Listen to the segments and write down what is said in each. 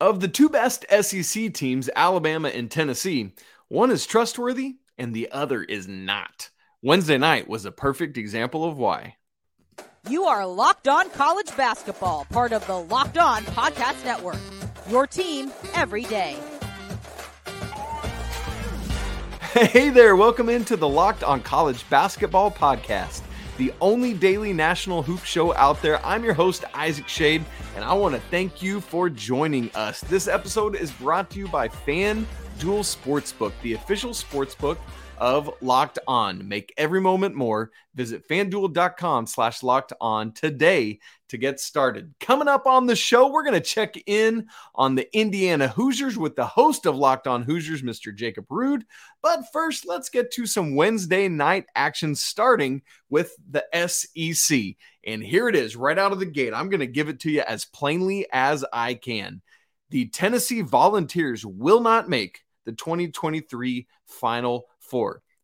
Of the two best SEC teams, Alabama and Tennessee, one is trustworthy and the other is not. Wednesday night was a perfect example of why. You are Locked On College Basketball, part of the Locked On Podcast Network. Your team every day. Hey there, welcome into the Locked On College Basketball Podcast the only daily national hoop show out there. I'm your host, Isaac Schade, and I want to thank you for joining us. This episode is brought to you by FanDuel Sportsbook, the official sportsbook of Locked On. Make every moment more. Visit fanduel.com slash locked on today to get started. Coming up on the show, we're going to check in on the Indiana Hoosiers with the host of Locked On Hoosiers, Mr. Jacob Rude. But first, let's get to some Wednesday night action, starting with the SEC. And here it is, right out of the gate. I'm going to give it to you as plainly as I can. The Tennessee Volunteers will not make the 2023 Final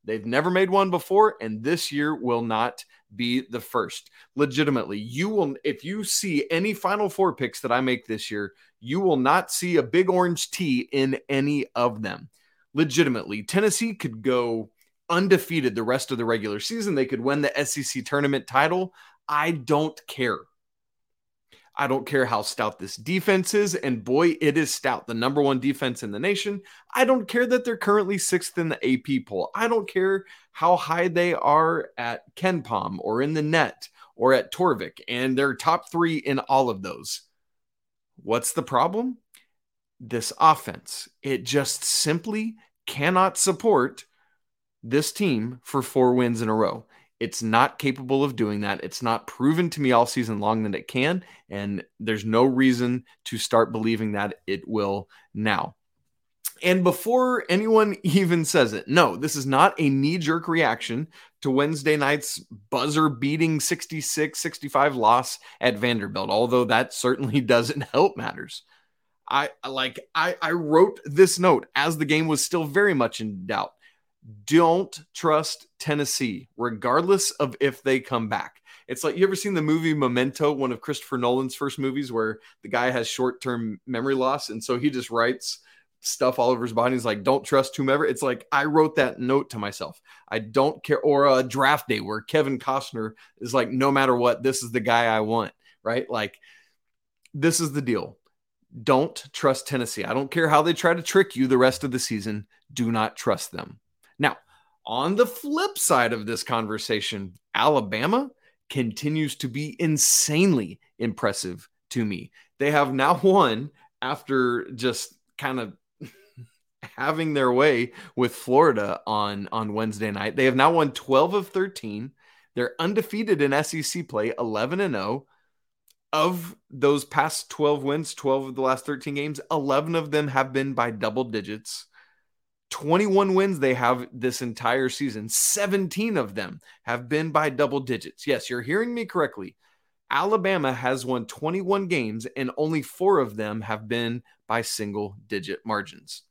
They've never made one before, and this year will not be the first. Legitimately, you will, if you see any Final Four picks that I make this year, you will not see a big orange T in any of them. Legitimately, Tennessee could go undefeated the rest of the regular season. They could win the SEC tournament title. I don't care. I don't care how stout this defense is. And boy, it is stout, the number one defense in the nation. I don't care that they're currently sixth in the AP poll. I don't care how high they are at KenPom or in the net or at Torvik, and they're top three in all of those. What's the problem? This offense. It just simply cannot support this team for four wins in a row. It's not capable of doing that. It's not proven to me all season long that it can. And there's no reason to start believing that it will now. And before anyone even says it, no, this is not a knee jerk reaction to Wednesday night's buzzer beating 66 65 loss at Vanderbilt, although that certainly doesn't help matters. I like I, I wrote this note as the game was still very much in doubt don't trust Tennessee, regardless of if they come back. It's like you ever seen the movie Memento, one of Christopher Nolan's first movies, where the guy has short term memory loss. And so he just writes stuff all over his body. He's like, don't trust whomever. It's like I wrote that note to myself. I don't care. Or a draft day where Kevin Costner is like, no matter what, this is the guy I want, right? Like, this is the deal. Don't trust Tennessee. I don't care how they try to trick you the rest of the season. Do not trust them. Now, on the flip side of this conversation, Alabama continues to be insanely impressive to me. They have now won after just kind of having their way with Florida on on Wednesday night. They have now won 12 of 13. They're undefeated in SEC play, 11 and 0. Of those past 12 wins, 12 of the last 13 games, 11 of them have been by double digits. 21 wins they have this entire season. 17 of them have been by double digits. Yes, you're hearing me correctly. Alabama has won 21 games, and only four of them have been by single digit margins.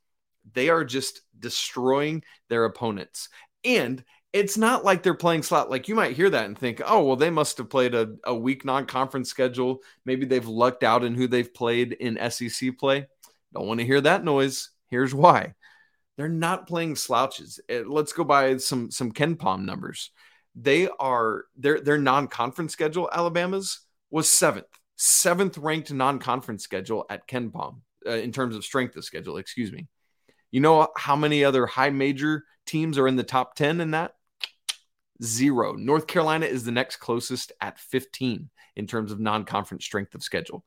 They are just destroying their opponents. And it's not like they're playing slot. Like you might hear that and think, oh, well, they must have played a, a weak non conference schedule. Maybe they've lucked out in who they've played in SEC play. Don't want to hear that noise. Here's why they're not playing slouches. Eh, let's go by some some KenPom numbers. They are their their non-conference schedule. Alabama's was seventh, seventh ranked non-conference schedule at KenPom uh, in terms of strength of schedule. Excuse me. You know how many other high major teams are in the top ten in that? Zero. North Carolina is the next closest at 15 in terms of non-conference strength of schedule.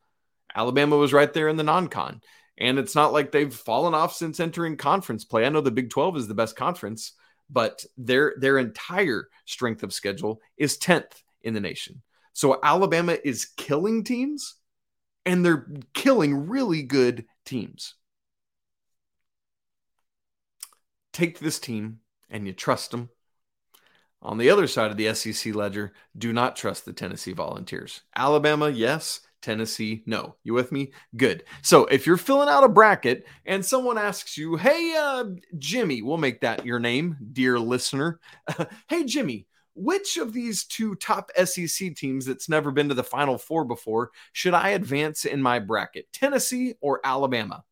Alabama was right there in the non-con. And it's not like they've fallen off since entering conference play. I know the Big 12 is the best conference, but their their entire strength of schedule is 10th in the nation. So Alabama is killing teams and they're killing really good teams. Take this team and you trust them. On the other side of the SEC ledger, do not trust the Tennessee Volunteers. Alabama, yes, Tennessee, no. You with me? Good. So if you're filling out a bracket and someone asks you, hey, uh, Jimmy, we'll make that your name, dear listener. hey, Jimmy, which of these two top SEC teams that's never been to the Final Four before should I advance in my bracket? Tennessee or Alabama?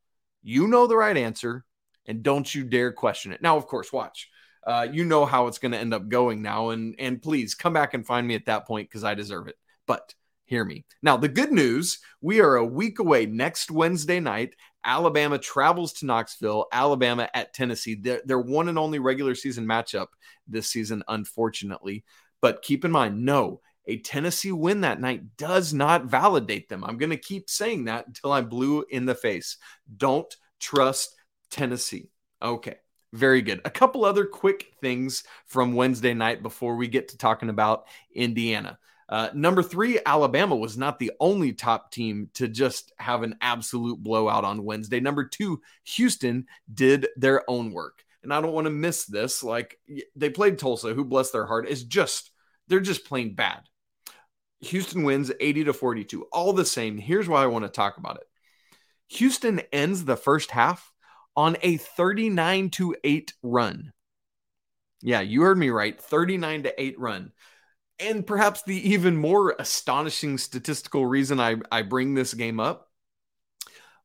You know the right answer, and don't you dare question it. Now, of course, watch. Uh, you know how it's going to end up going now, and and please come back and find me at that point because I deserve it. But hear me. Now, the good news we are a week away next Wednesday night. Alabama travels to Knoxville, Alabama at Tennessee. Their, their one and only regular season matchup this season, unfortunately. But keep in mind, no, a Tennessee win that night does not validate them. I'm going to keep saying that until I'm blue in the face. Don't trust Tennessee. Okay. Very good. A couple other quick things from Wednesday night before we get to talking about Indiana. Uh, number three, Alabama was not the only top team to just have an absolute blowout on Wednesday. Number two, Houston did their own work. And I don't want to miss this. Like they played Tulsa, who bless their heart, is just, they're just plain bad. Houston wins 80 to 42. All the same, here's why I want to talk about it. Houston ends the first half on a 39 to 8 run. Yeah, you heard me right. 39 to 8 run. And perhaps the even more astonishing statistical reason I, I bring this game up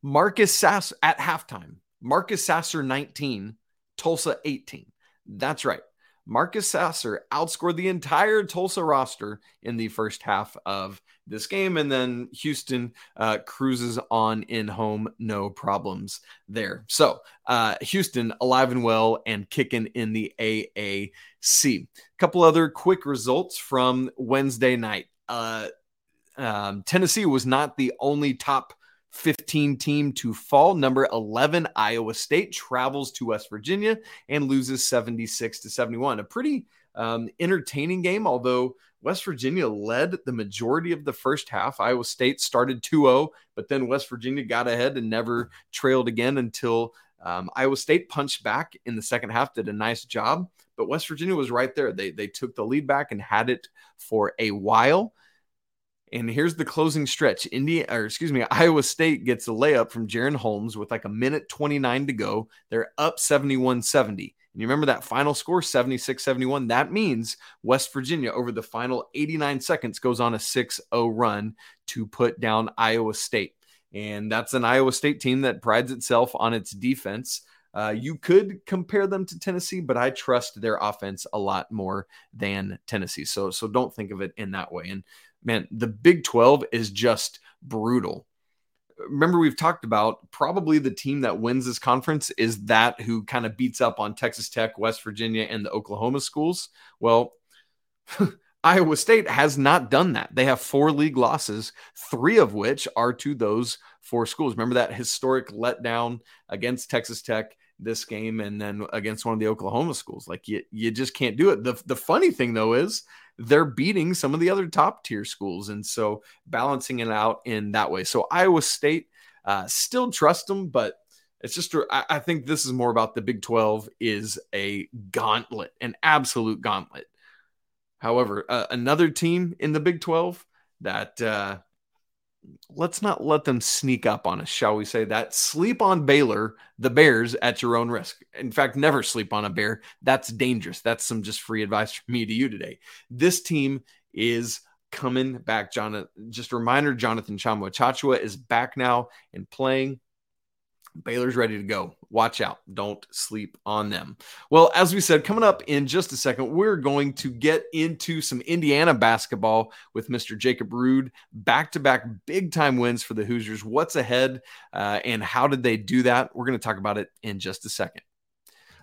Marcus Sasser at halftime, Marcus Sasser 19, Tulsa 18. That's right. Marcus Sasser outscored the entire Tulsa roster in the first half of this game. And then Houston uh, cruises on in home, no problems there. So uh, Houston alive and well and kicking in the AAC. A couple other quick results from Wednesday night. Uh, um, Tennessee was not the only top 15 team to fall. Number 11, Iowa State travels to West Virginia and loses 76 to 71. A pretty um, entertaining game, although West Virginia led the majority of the first half. Iowa State started 2 0, but then West Virginia got ahead and never trailed again until um, Iowa State punched back in the second half, did a nice job. But West Virginia was right there. They, they took the lead back and had it for a while. And here's the closing stretch. India, or excuse me, Iowa State gets a layup from Jaren Holmes with like a minute 29 to go. They're up 71 70. And you remember that final score, 76 71? That means West Virginia, over the final 89 seconds, goes on a 6 0 run to put down Iowa State. And that's an Iowa State team that prides itself on its defense. Uh, you could compare them to Tennessee, but I trust their offense a lot more than Tennessee. So, so don't think of it in that way. And man, the Big 12 is just brutal. Remember, we've talked about probably the team that wins this conference is that who kind of beats up on Texas Tech, West Virginia, and the Oklahoma schools. Well, Iowa State has not done that. They have four league losses, three of which are to those four schools. Remember that historic letdown against Texas Tech this game and then against one of the Oklahoma schools. Like you, you just can't do it. The, the funny thing though is they're beating some of the other top tier schools. And so balancing it out in that way. So Iowa State, uh, still trust them, but it's just, I, think this is more about the Big 12 is a gauntlet, an absolute gauntlet. However, uh, another team in the Big 12 that, uh, let's not let them sneak up on us, shall we say that? Sleep on Baylor, the Bears, at your own risk. In fact, never sleep on a bear. That's dangerous. That's some just free advice from me to you today. This team is coming back. Jonathan, just a reminder Jonathan Tchamwa Tchatchoua is back now and playing. Baylor's ready to go. Watch out. Don't sleep on them. Well, as we said, coming up in just a second, we're going to get into some Indiana basketball with Mr. Jacob Rude. Back to back big time wins for the Hoosiers. What's ahead uh, and how did they do that? We're going to talk about it in just a second.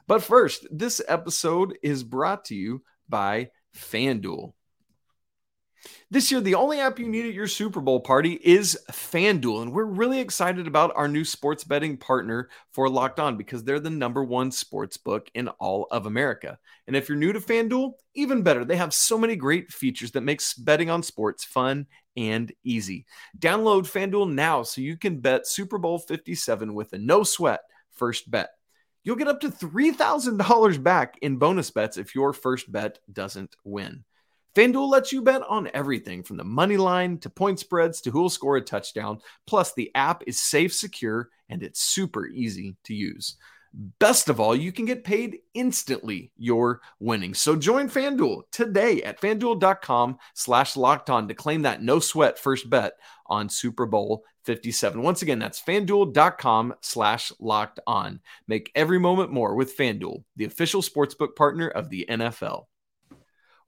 But first, this episode is brought to you by FanDuel. This year, the only app you need at your Super Bowl party is FanDuel. And we're really excited about our new sports betting partner for Locked On because they're the number one sports book in all of America. And if you're new to FanDuel, even better, they have so many great features that makes betting on sports fun and easy. Download FanDuel now so you can bet Super Bowl 57 with a no sweat first bet. You'll get up to $3,000 back in bonus bets if your first bet doesn't win. FanDuel lets you bet on everything from the money line to point spreads to who'll score a touchdown. Plus, the app is safe, secure, and it's super easy to use. Best of all, you can get paid instantly your winnings. So join FanDuel today at fanduel.com slash locked on to claim that no sweat first bet on Super Bowl 57. Once again, that's fanduel.com slash locked on. Make every moment more with FanDuel, the official sportsbook partner of the NFL.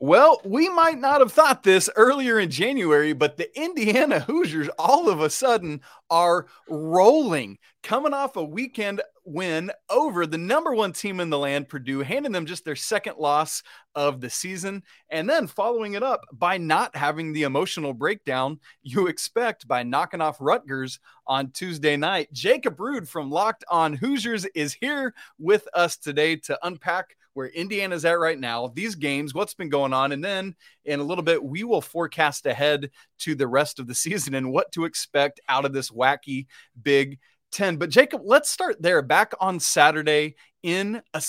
Well, we might not have thought this earlier in January, but the Indiana Hoosiers all of a sudden are rolling, coming off a weekend win over the number one team in the land, Purdue, handing them just their second loss of the season, and then following it up by not having the emotional breakdown you expect by knocking off Rutgers on Tuesday night. Jacob Rude from Locked On Hoosiers is here with us today to unpack where Indiana's at right now, these games, what's been going on. And then in a little bit, we will forecast ahead to the rest of the season and what to expect out of this wacky Big Ten. But Jacob, let's start there. Back on Saturday in a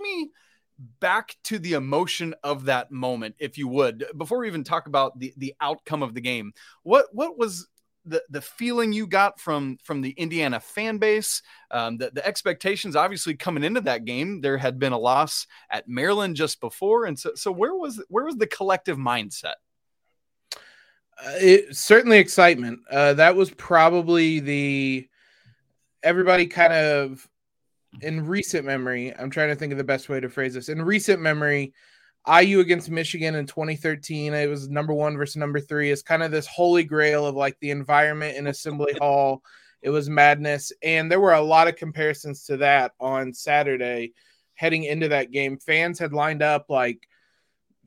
me back to the emotion of that moment, if you would, before we even talk about the the outcome of the game. What what was the the feeling you got from from the Indiana fan base, um, the, the expectations obviously coming into that game, there had been a loss at Maryland just before, and so so where was where was the collective mindset? Uh, it certainly excitement. Uh, that was probably the everybody kind of in recent memory. I'm trying to think of the best way to phrase this. In recent memory, IU against Michigan in 2013. It was number one versus number three. It's kind of this holy grail of like the environment in Assembly Hall. It was madness. And there were a lot of comparisons to that on Saturday heading into that game. Fans had lined up like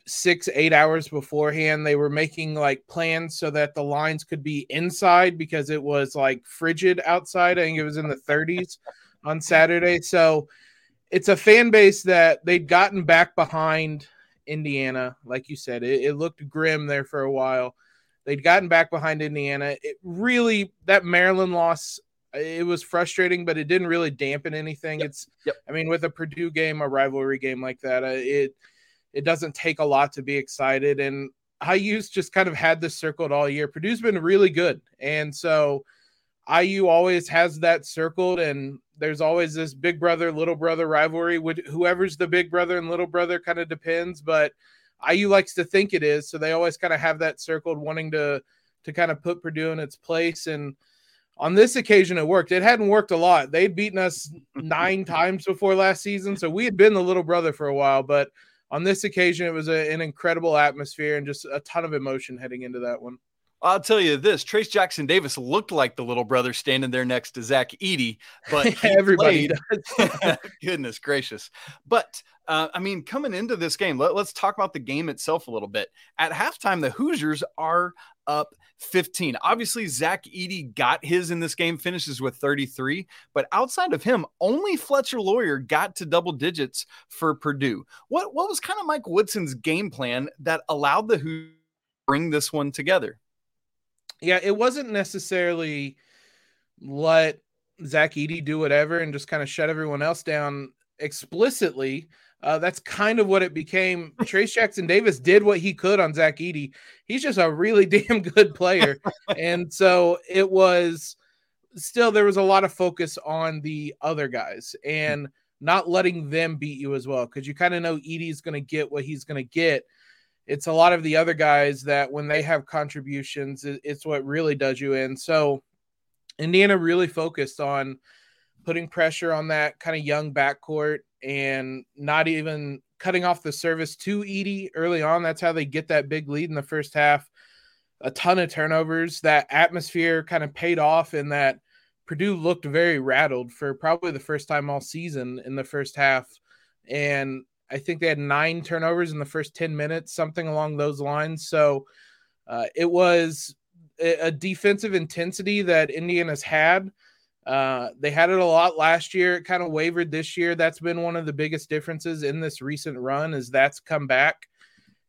six, eight hours beforehand. They were making like plans so that the lines could be inside because it was like frigid outside. I think it was in the 30s on Saturday. So it's a fan base that they'd gotten back behind Indiana. Like you said, it, it looked grim there for a while. They'd gotten back behind Indiana. It really that Maryland loss. It was frustrating, but it didn't really dampen anything. Yep. It's, yep. I mean, with a Purdue game, a rivalry game like that, uh, it it doesn't take a lot to be excited. And IU's just kind of had this circled all year. Purdue's been really good, and so IU always has that circled, and there's always this big brother, little brother rivalry. With whoever's the big brother and little brother kind of depends, but IU likes to think it is, so they always kind of have that circled, wanting to to kind of put Purdue in its place. And on this occasion, it worked. It hadn't worked a lot. They'd beaten us nine times before last season, so we had been the little brother for a while. But on this occasion, it was a, an incredible atmosphere and just a ton of emotion heading into that one. I'll tell you this: Trayce Jackson Davis looked like the little brother standing there next to Zach Edey, but everybody. goodness gracious! But uh, I mean, coming into this game, let, us talk about the game itself a little bit. At halftime, the Hoosiers are up 15. Obviously, Zach Edey got his in this game, finishes with 33. But outside of him, only Fletcher Loyer got to double digits for Purdue. What what was kind of Mike Woodson's game plan that allowed the Hoosiers bring this one together? Yeah, it wasn't necessarily let Zach Edey do whatever and just kind of shut everyone else down explicitly. Uh, that's kind of what it became. Trayce Jackson Davis did what he could on Zach Edey. He's just a really damn good player. and so it was still, there was a lot of focus on the other guys and not letting them beat you as well. Cause you kind of know Edey's going to get what he's going to get it's a lot of the other guys that when they have contributions, it's what really does you in. So Indiana really focused on putting pressure on that kind of young backcourt and not even cutting off the service to Edey early on. That's how they get that big lead in the first half. A ton of turnovers. That atmosphere kind of paid off in that Purdue looked very rattled for probably the first time all season in the first half. And I think they had nine turnovers in the first 10 minutes, something along those lines. So uh, it was a defensive intensity that Indiana's had. Uh, they had it a lot last year. It kind of wavered this year. That's been one of the biggest differences in this recent run is that's come back.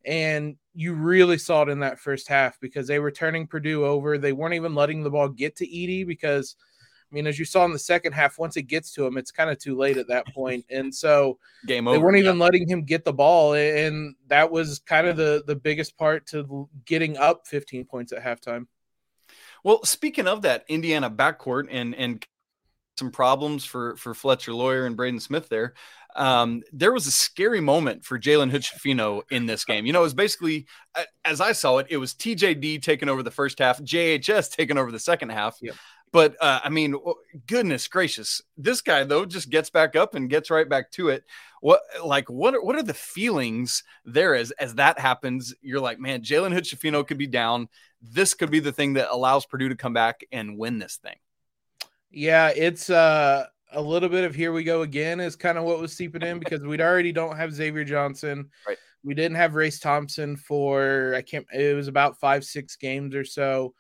And you really saw it in that first half because they were turning Purdue over. They weren't even letting the ball get to Edey because, I mean, as you saw in the second half, once it gets to him, it's kind of too late at that point. And so game over. They weren't even yeah. letting him get the ball, and that was kind of the the biggest part to getting up 15 points at halftime. Well, speaking of that Indiana backcourt and and some problems for for Fletcher Loyer and Braden Smith there. Um, there was a scary moment for Jalen Hood in this game. You know, it was basically, as I saw it, it was TJD taking over the first half, JHS taking over the second half. Yep. But uh, I mean, goodness gracious, this guy though just gets back up and gets right back to it. What like what are, what are the feelings there as as that happens? You're like, man, Jalen Hood could be down. This could be the thing that allows Purdue to come back and win this thing. Yeah, it's uh a little bit of here we go again is kind of what was seeping in because we'd already don't have Xavier Johnson. Right. We didn't have Race Thompson for I can't it was about five, six games or so.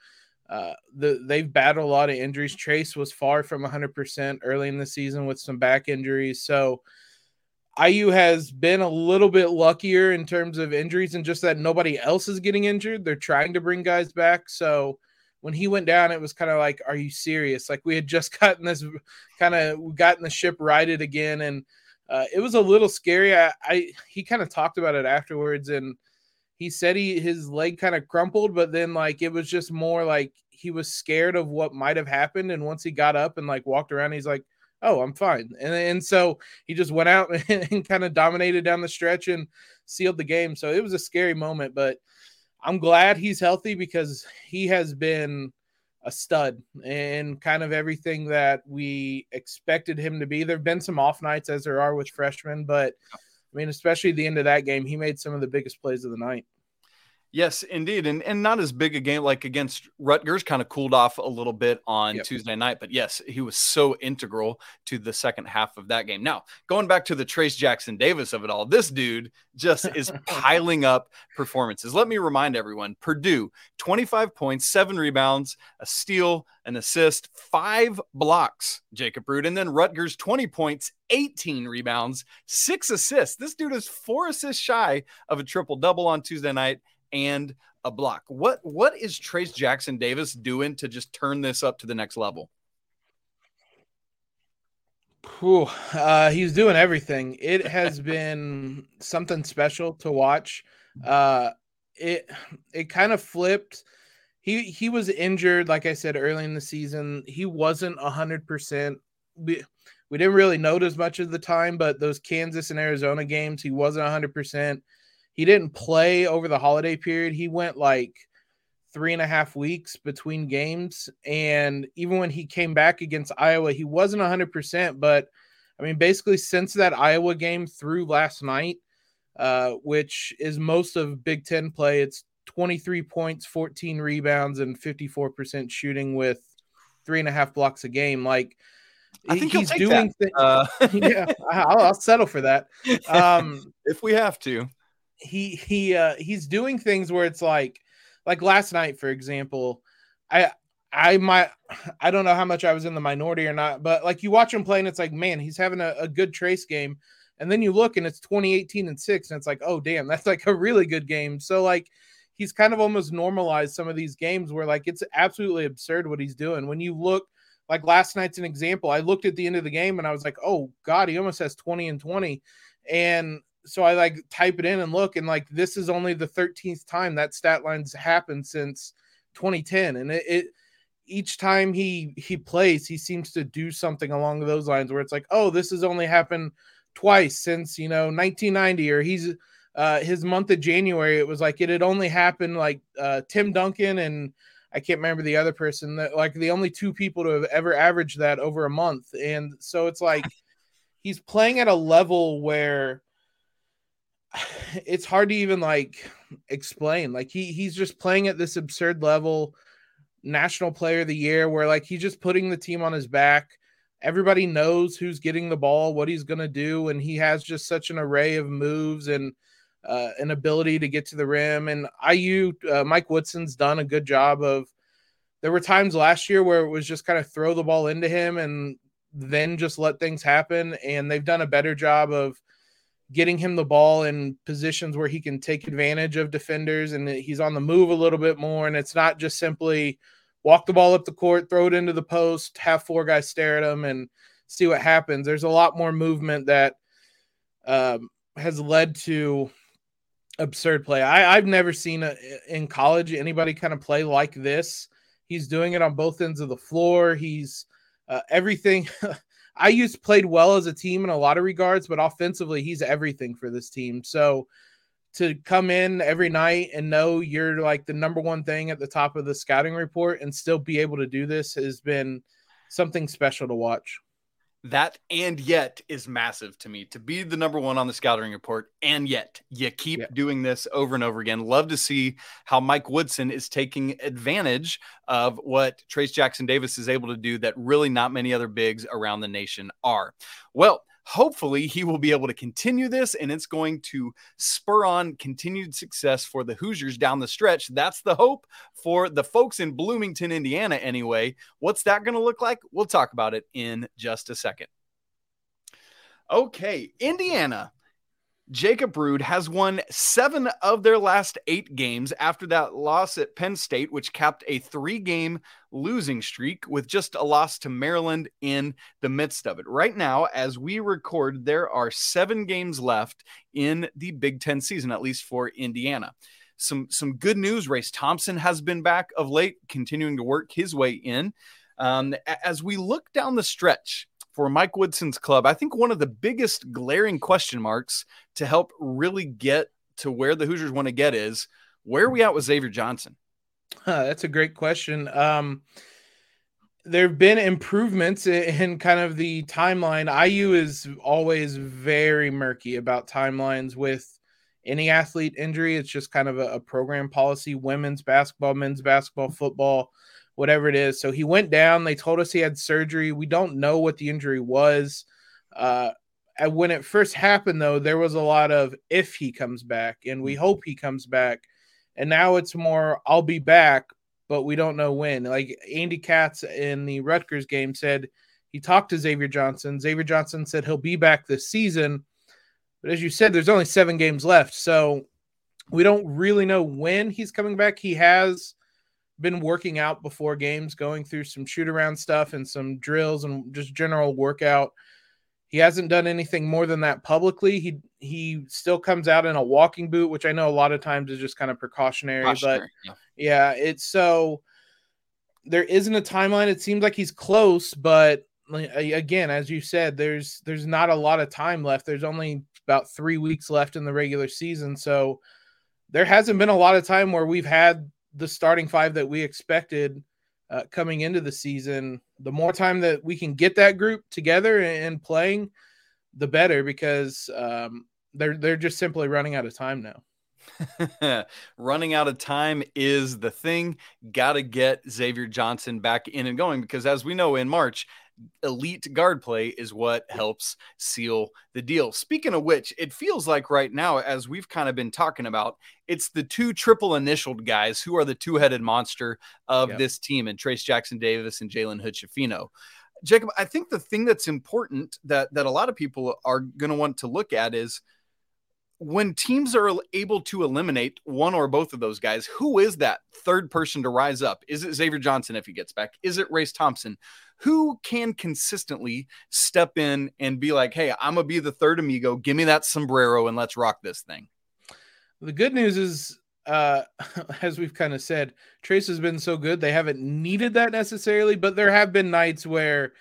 Uh, the, they've battled a lot of injuries. Trayce was far from 100% early in the season with some back injuries. So IU has been a little bit luckier in terms of injuries and just that nobody else is getting injured. They're trying to bring guys back. So when he went down, it was kind of like, are you serious? Like we had just gotten this kind of gotten the ship righted again. And uh, it was a little scary. I, I he kind of talked about it afterwards and – he said he his leg kind of crumpled, but then like it was just more like he was scared of what might have happened. And once he got up and like walked around, he's like, "Oh, I'm fine." And and so he just went out and, and kind of dominated down the stretch and sealed the game. So it was a scary moment, but I'm glad he's healthy because he has been a stud and kind of everything that we expected him to be. There've been some off nights as there are with freshmen, but I mean, especially the end of that game, he made some of the biggest plays of the night. Yes, indeed, and and not as big a game like against Rutgers. Kind of cooled off a little bit on yep. Tuesday night, but yes, he was so integral to the second half of that game. Now, going back to the Trayce Jackson Davis of it all, this dude just is piling up performances. Let me remind everyone: Purdue, twenty five points, seven rebounds, a steal, an assist, five blocks. Jacob Rude, and then Rutgers, twenty points, 18 rebounds, six assists. This dude is four assists shy of a triple double on Tuesday night and a block. What what is Trayce Jackson Davis doing to just turn this up to the next level? Whew, uh, he's doing everything. It has been something special to watch. Uh, it it kind of flipped. He he was injured, like I said early in the season. He wasn't hundred percent. We we didn't really notice much of the time, but those Kansas and Arizona games, he wasn't hundred percent. He didn't play over the holiday period. He went like three and a half weeks between games. And even when he came back against Iowa, he wasn't 100%. But I mean, basically, since that Iowa game through last night, uh, which is most of Big Ten play, it's 23 points, 14 rebounds, and 54% shooting with three and a half blocks a game. Like, I think he's doing things. Uh... yeah, I'll, I'll, settle for that. Um, if we have to he he uh he's doing things where it's like like last night for example i i might i don't know how much i was in the minority or not but like you watch him play and it's like man he's having a, a good Trayce game. And then you look and it's 2018 and 6 and it's like oh damn that's like a really good game. So like he's kind of almost normalized some of these games where like it's absolutely absurd what he's doing. When you look like last night's an example i looked at the end of the game and i was like oh god he almost has 20 and 20 and so I like type it in and look, and like this is only the 13th time that stat line's happened since 2010, and it, it each time he he plays, he seems to do something along those lines where it's like, oh, this has only happened twice since you know 1990, or he's uh, his month of January. It was like it had only happened like uh, Tim Duncan and I can't remember the other person that like the only two people to have ever averaged that over a month, and so it's like he's playing at a level where it's hard to even like explain. Like he he's just playing at this absurd level, national player of the year, where like he's just putting the team on his back. Everybody knows who's getting the ball, what he's gonna do, and he has just such an array of moves and uh, an ability to get to the rim. And IU, uh, Mike Woodson's done a good job of. There were times last year where it was just kind of throw the ball into him and then just let things happen, and they've done a better job of getting him the ball in positions where he can take advantage of defenders and he's on the move a little bit more. And it's not just simply walk the ball up the court, throw it into the post, have four guys stare at him and see what happens. There's a lot more movement that um, has led to absurd play. I, I've never seen a, in college anybody kind of play like this. He's doing it on both ends of the floor. He's uh, everything. IU's played well as a team in a lot of regards, but offensively, he's everything for this team. So to come in every night and know you're like the number one thing at the top of the scouting report and still be able to do this has been something special to watch. That and yet is massive to me to be the number one on the scouting report. And yet you keep yeah. doing this over and over again. Love to see how Mike Woodson is taking advantage of what Trayce Jackson Davis is able to do that really not many other bigs around the nation are. Well, hopefully he will be able to continue this and it's going to spur on continued success for the Hoosiers down the stretch. That's the hope for the folks in Bloomington, Indiana, anyway. What's that going to look like? We'll talk about it in just a second. Okay, Indiana Jacob Rude has won seven of their last eight games after that loss at Penn State, which capped a three game losing streak with just a loss to Maryland in the midst of it. Right now, as we record, there are seven games left in the Big Ten season, at least for Indiana. Some, some good news Race Thompson has been back of late, continuing to work his way in. Um, as we look down the stretch, for Mike Woodson's club, I think one of the biggest glaring question marks to help really get to where the Hoosiers want to get is where are we at with Xavier Johnson? That's a great question. Um, there have been improvements in kind of the timeline. IU is always very murky about timelines with any athlete injury. It's just kind of a, a program policy women's basketball, men's basketball, football whatever it is. So he went down. They told us he had surgery. We don't know what the injury was. Uh, when it first happened, though, there was a lot of if he comes back, and we mm-hmm. hope he comes back. And now it's more, I'll be back, but we don't know when. Like Andy Katz in the Rutgers game said, he talked to Xavier Johnson. Xavier Johnson said he'll be back this season. But as you said, there's only seven games left. So we don't really know when he's coming back. He has been working out before games, going through some shoot around stuff and some drills and just general workout. He hasn't done anything more than that publicly. He he still comes out in a walking boot, which I know a lot of times is just kind of precautionary. precautionary but yeah. yeah, it's so there isn't a timeline. It seems like he's close, but again, as you said, there's there's not a lot of time left. There's only about three weeks left in the regular season, so there hasn't been a lot of time where we've had the starting five that we expected uh, coming into the season. The more time that we can get that group together and, playing, the better because um, they're they're just simply running out of time now. running out of time is the thing. Got to get Xavier Johnson back in and going because, as we know, in March, elite guard play is what helps seal the deal. Speaking of which, it feels like right now, as we've kind of been talking about, it's the two triple initialed guys who are the two headed monster of yep. this team, and Trayce Jackson Davis and Jalen Hood Jacob, I think the thing that's important that that a lot of people are going to want to look at is when teams are able to eliminate one or both of those guys, who is that third person to rise up? Is it Xavier Johnson if he gets back? Is it Race Thompson? Who can consistently step in and be like, hey, I'm going to be the third amigo. Give me that sombrero and let's rock this thing? The good news is, uh, as we've kind of said, Trayce has been so good. They haven't needed that necessarily, but there have been nights where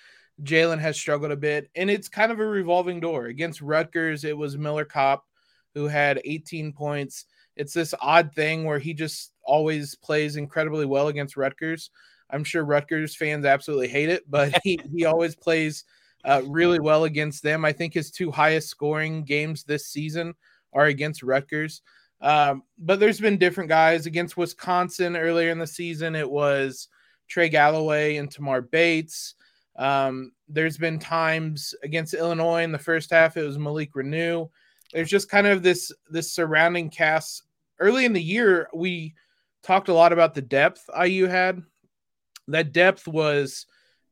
Jalen has struggled a bit. And it's kind of a revolving door. Against Rutgers, it was Miller Kopp who had 18 points. It's this odd thing where he just always plays incredibly well against Rutgers. I'm sure Rutgers fans absolutely hate it, but he, he always plays uh, really well against them. I think his two highest scoring games this season are against Rutgers. Um, but there's been different guys against Wisconsin earlier in the season. It was Trey Galloway and Tamar Bates. Um, there's been times against Illinois in the first half, it was Malik Reneau there's just kind of this this surrounding cast. Early in the year, we talked a lot about the depth IU had. That depth was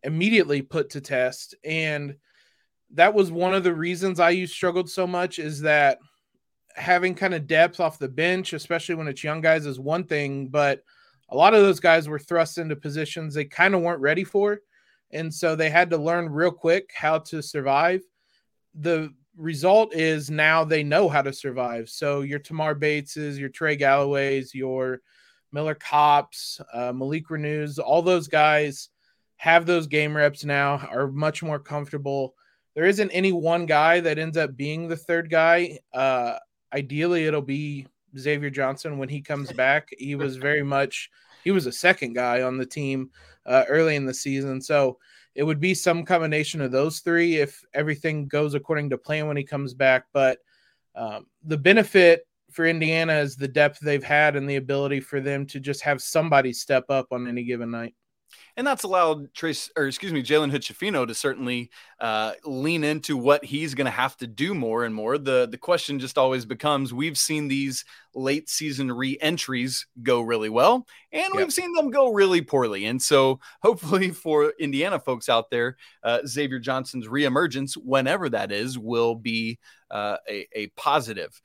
immediately put to test, and that was one of the reasons IU struggled so much. Is that having kind of depth off the bench, especially when it's young guys, is one thing, but a lot of those guys were thrust into positions they kind of weren't ready for. And so they had to learn real quick how to survive. The result is now they know how to survive. So your Tamar Bateses, your Trey Galloways, your Miller Kopps, uh, Malik Reneaus, all those guys, have those game reps now, are much more comfortable. There isn't any one guy that ends up being the third guy. Uh, ideally, it'll be Xavier Johnson when he comes back. He was very much he was a second guy on the team uh, early in the season, so it would be some combination of those three if everything goes according to plan when he comes back. But um, the benefit for Indiana is the depth they've had and the ability for them to just have somebody step up on any given night and that's allowed Trayce, or excuse me, Jalen Hood to certainly uh, lean into what he's going to have to do more and more. The the question just always becomes: We've seen these late season re-entries go really well, and yep. we've seen them go really poorly. And so, hopefully, for Indiana folks out there, uh, Xavier Johnson's reemergence, whenever that is, will be uh, a, a positive.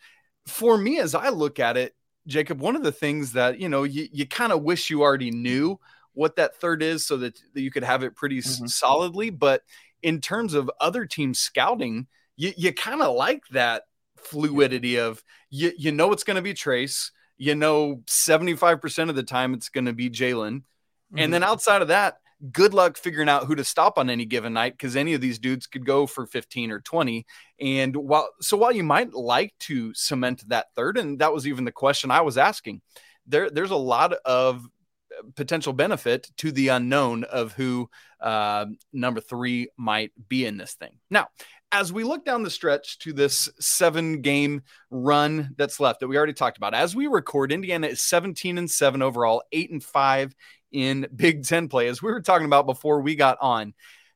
For me, as I look at it, Jacob, one of the things that you know you, you kind of wish you already knew what that third is so that, that you could have it pretty mm-hmm. solidly. But in terms of other teams scouting, you, you kind of like that fluidity of you, you know it's going to be Trayce. You know, 75% of the time it's going to be Jalen. Mm-hmm. And then outside of that, good luck figuring out who to stop on any given night because any of these dudes could go for 15 or 20 and while so while you might like to cement that third and that was even the question i was asking there there's a lot of potential benefit to the unknown of who uh, number three might be in this thing. Now, as we look down the stretch to this seven game run that's left that we already talked about, as we record, Indiana is 17 and seven overall, eight and five in Big Ten play. As we were talking about before we got on,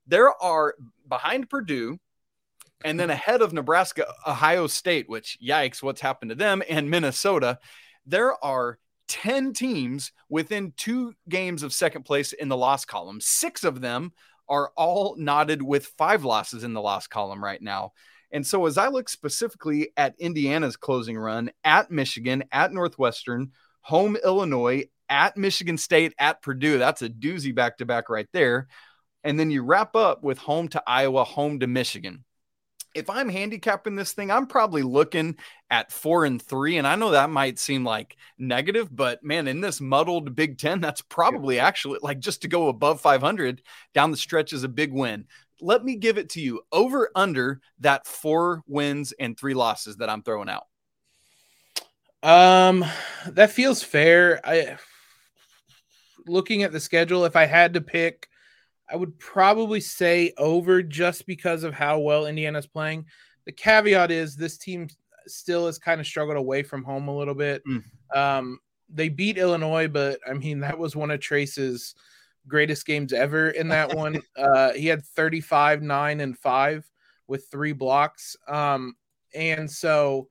there are behind Purdue and then ahead of Nebraska, Ohio State, which yikes, what's happened to them, and Minnesota. There are 10 teams within two games of second place in the loss column. Six of them are all knotted with five losses in the loss column right now. And so, as I look specifically at Indiana's closing run at Michigan, at Northwestern, home Illinois, at Michigan State, at Purdue, that's a doozy back to back right there. And then you wrap up with home to Iowa, home to Michigan if I'm handicapping this thing, I'm probably looking at four and three. And I know that might seem like negative, but man, in this muddled Big Ten, that's probably actually like just to go above 500 down the stretch is a big win. Let me give it to you over under that four wins and three losses that I'm throwing out. Um, that feels fair. I looking at the schedule, if I had to pick I would probably say over just because of how well Indiana's playing. The caveat is this team still has kind of struggled away from home a little bit. Mm. Um, they beat Illinois, but I mean, that was one of Trayce's greatest games ever in that one. Uh, he had 35, 9, and 5 with three blocks. Um, and so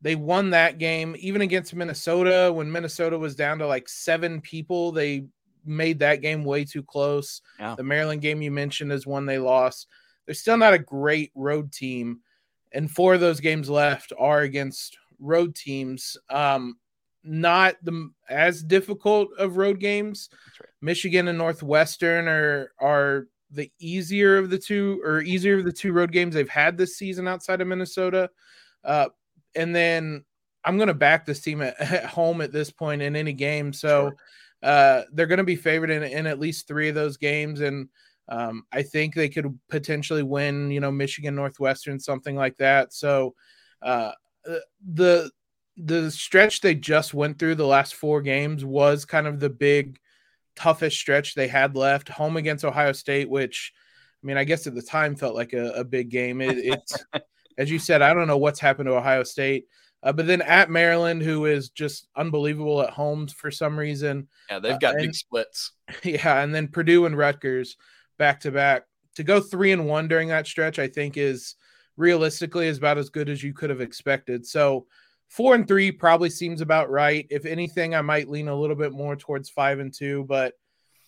they won that game even against Minnesota when Minnesota was down to like seven people. They made that game way too close. Yeah. The Maryland game you mentioned is one they lost. They're still not a great road team, and four of those games left are against road teams. Um, not the as difficult of road games. Right. Michigan and Northwestern are are the easier of the two or easier of the two road games they've had this season outside of Minnesota. Uh, and then I'm going to back this team at, at, home at this point in any game. So sure uh, they're going to be favored in, in at least three of those games, and um, I think they could potentially win. You know, Michigan, Northwestern, something like that. So uh, uh, the the stretch they just went through the last four games was kind of the big toughest stretch they had left. Home against Ohio State, which I mean, I guess at the time felt like a, a big game. It, it's as you said, I don't know what's happened to Ohio State. Uh, but then at Maryland, who is just unbelievable at home for some reason. Yeah, they've got uh, and, big splits. Yeah, and then Purdue and Rutgers back to back. To go three and one during that stretch, I think is realistically is about as good as you could have expected. So four and three probably seems about right. If anything, I might lean a little bit more towards five and two, but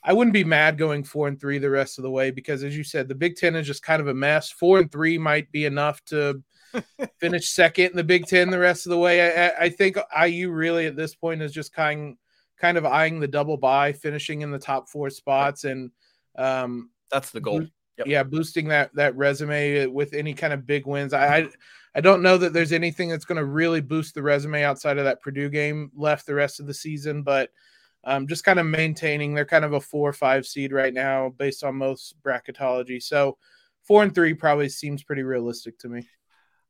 I wouldn't be mad going four and three the rest of the way because, as you said, the Big Ten is just kind of a mess. Four and three might be enough to finish second in the Big Ten the rest of the way. I, I, think IU really at this point is just kind kind of eyeing the double bye, finishing in the top four spots, and um, that's the goal. Yep. Yeah, boosting that that resume with any kind of big wins. I I, I don't know that there's anything that's going to really boost the resume outside of that Purdue game left the rest of the season, but um, just kind of maintaining. They're kind of a four or five seed right now based on most bracketology. So four and three probably seems pretty realistic to me.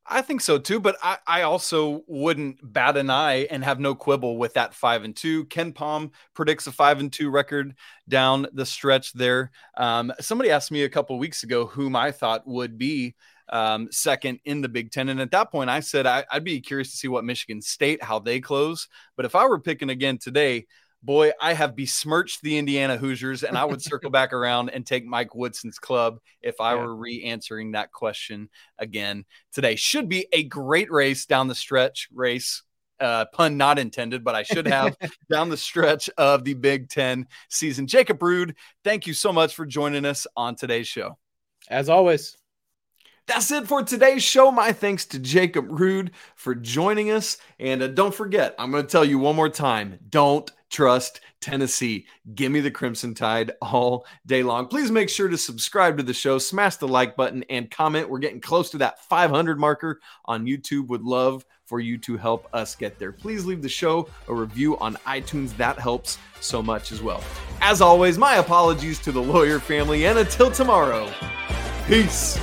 I think so too, but I, I also wouldn't bat an eye and have no quibble with that five and two. KenPom predicts a five and two record down the stretch there. Um, somebody asked me a couple weeks ago whom I thought would be um, second in the Big Ten, and at that point I said I, I'd be curious to see what Michigan State how they close. But if I were picking again today, boy, I have besmirched the Indiana Hoosiers, and I would circle back around and take Mike Woodson's club if I yeah. were re answering that question again today. Should be a great race down the stretch race. Uh, pun not intended, but I should have down the stretch of the Big Ten season. Jacob Rude, thank you so much for joining us on today's show. As always. That's it for today's show. My thanks to Jacob Rude for joining us. And uh, don't forget, I'm going to tell you one more time don't trust Tennessee. Give me the Crimson Tide all day long. Please make sure to subscribe to the show, smash the like button, and comment. We're getting close to that 500 marker on YouTube. Would love for you to help us get there. Please leave the show a review on iTunes. That helps so much as well. As always, my apologies to the Loyer family, and until tomorrow, peace.